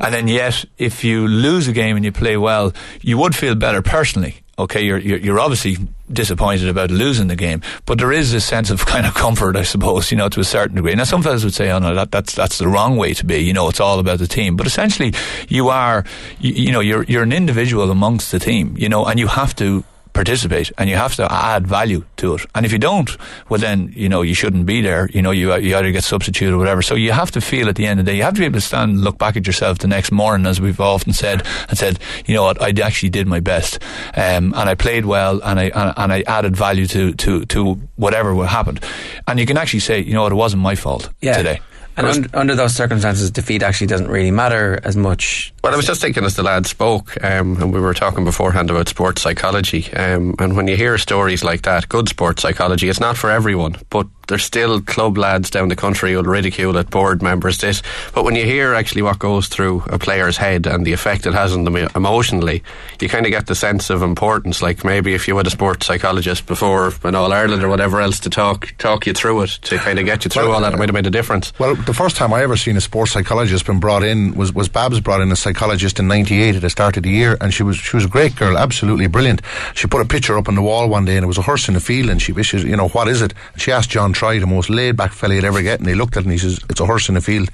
Speaker 8: And then yet, if you lose a game and you play well, you would feel better personally. Okay, you're you're, obviously disappointed about losing the game, but there is a sense of kind of comfort, I suppose, you know, to a certain degree. Now, some fellas would say, "Oh no, that, that's that's the wrong way to be." You know, it's all about the team. But essentially, you are, you, you know, you're you're an individual amongst the team, you know, and you have to participate and you have to add value to it. And if you don't, well then, you know, you shouldn't be there. You know, you, you either get substituted or whatever. So you have to feel at the end of the day, you have to be able to stand and look back at yourself the next morning, as we've often said, and said, you know what, I actually did my best. Um, and I played well and I, and, and I added value to, to, to whatever happened. And you can actually say, you know what, it wasn't my fault
Speaker 4: Yeah.
Speaker 8: today.
Speaker 4: And un- under those circumstances, defeat actually doesn't really matter as much.
Speaker 7: Well, I was just thinking as the lad spoke, um, and we were talking beforehand about sports psychology. Um, and when you hear stories like that, good sports psychology, it's not for everyone, but there's still club lads down the country who'll ridicule it, board members, this. But when you hear actually what goes through a player's head and the effect it has on them emotionally, you kind of get the sense of importance. Like maybe if you had a sports psychologist before an All Ireland or whatever else to talk talk you through it, to kind of get you through
Speaker 9: Well,
Speaker 7: all that, it might have made a difference.
Speaker 9: Well, the first time I ever seen a sports psychologist been brought in was, was Babs brought in a psychologist in '98 at the start of the year, and she was she was a great girl, absolutely brilliant. She put a picture up on the wall one day, and it was a horse in the field, and she wishes, you know, what is it? And she asked John Troy, the most laid back fella you'd ever get, and he looked at it and he says, it's a horse in the field.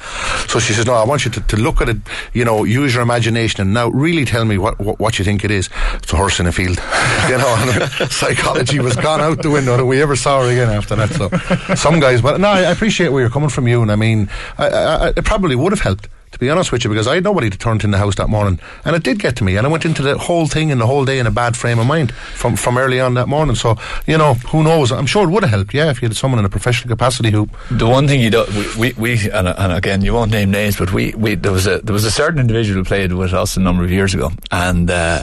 Speaker 9: So she says, no, I want you to, to look at it, you know, use your imagination, and now really tell me what what, what you think it is. It's a horse in a field. you know, and psychology was gone out the window. That we ever saw her again after that. So some guys, but no, I appreciate where you're coming from, you, and I mean, I, I, it probably would have helped. To be honest with you, because I had nobody to turn to in the house that morning, and it did get to me, and I went into the whole thing and the whole day in a bad frame of mind from from early on that morning. So you know, who knows? I'm sure it would have helped, yeah, if you had someone in a professional capacity who
Speaker 8: The one thing you don't, we, we, we and, and again, you won't name names, but we, we, there was a, there was a certain individual who played with us a number of years ago, and uh,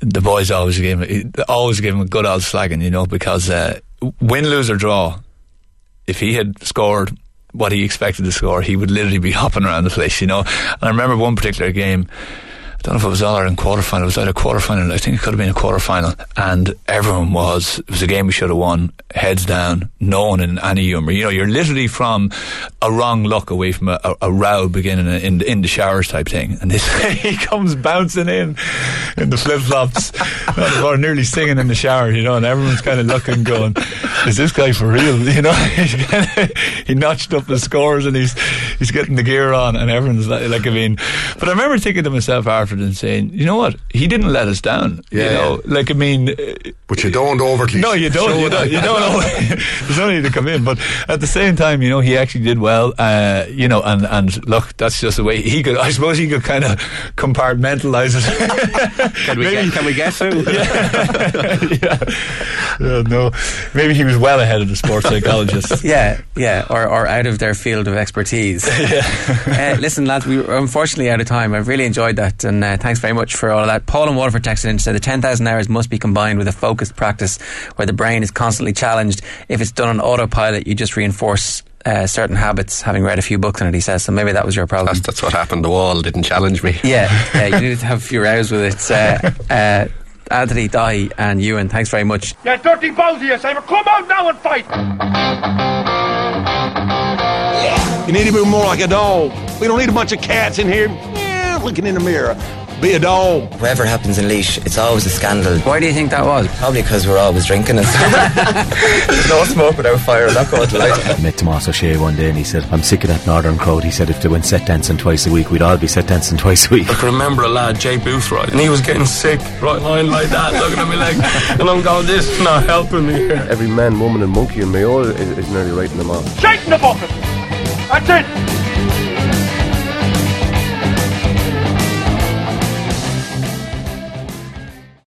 Speaker 8: the boys always gave him, always gave him a good old slagging, you know, because uh, win, lose or draw, if he had scored what he expected to score, he would literally be hopping around the place, you know. And I remember one particular game. I don't know if it was All Ireland quarter final. It was either quarter final. I think it could have been a quarter final. And everyone was. It was a game we should have won. Heads down. No one in any humour. You know, you're literally from a wrong look away from a, a, a row beginning in, in the showers type thing. And this he comes bouncing in in the flip flops, or nearly singing in the shower. You know, and everyone's kind of looking, going, "Is this guy for real?" You know, he notched up the scores and he's he's getting the gear on, and everyone's like, like I mean. But I remember thinking to myself after and saying, you know what? He didn't let us down. you
Speaker 9: Yeah.
Speaker 8: know, like I mean. uh,
Speaker 9: But you don't overtly.
Speaker 8: No, you don't.
Speaker 9: show
Speaker 8: You don't. You don't know. There's no need to come in, but at the same time, you know, he actually did well. Uh, you know, and and look, that's just the way he could. I suppose he could kind of compartmentalize it.
Speaker 7: Can we,
Speaker 8: Maybe-
Speaker 7: get, can we guess who?
Speaker 8: yeah. Uh, no, maybe he was well ahead of the sports psychologist.
Speaker 4: Yeah, yeah, or, or out of their field of expertise. uh, listen, lads, we were unfortunately out of time. I've really enjoyed that, and uh, thanks very much for all of that. Paul and Waterford texted in said the 10,000 hours must be combined with a focused practice where the brain is constantly challenged. If it's done on autopilot, you just reinforce uh, certain habits, having read a few books on it. He says so. Maybe that was your problem.
Speaker 7: That's, that's what happened. The wall didn't challenge me.
Speaker 4: Yeah, yeah, you need to have a few rows with it. Uh, uh, Anthony, Daithi, and Ewan, thanks very much.
Speaker 1: You dirty balls of you, Simon. Come out now and fight.
Speaker 2: You need to be more like a dog. We don't need a bunch of cats in here yeah, looking in the mirror. Be a dog.
Speaker 3: Whatever happens in Laois, it's always a scandal.
Speaker 4: Why do you think that was?
Speaker 3: Probably because we're always drinking and stuff. No smoke without fire, I'm not going to lie.
Speaker 5: I met Tomas O'Shea one day and he said, I'm sick of that northern crowd. He said if they went set dancing twice a week, we'd all be set dancing twice a week.
Speaker 6: I can remember a lad, Jay Boothroyd, and he was getting sick, right lying like that, looking at me like, and I'm going, this is not helping me here.
Speaker 12: Every man, woman, and monkey in Mayo is, is nearly writing them off.
Speaker 1: Shake in the bucket. That's it.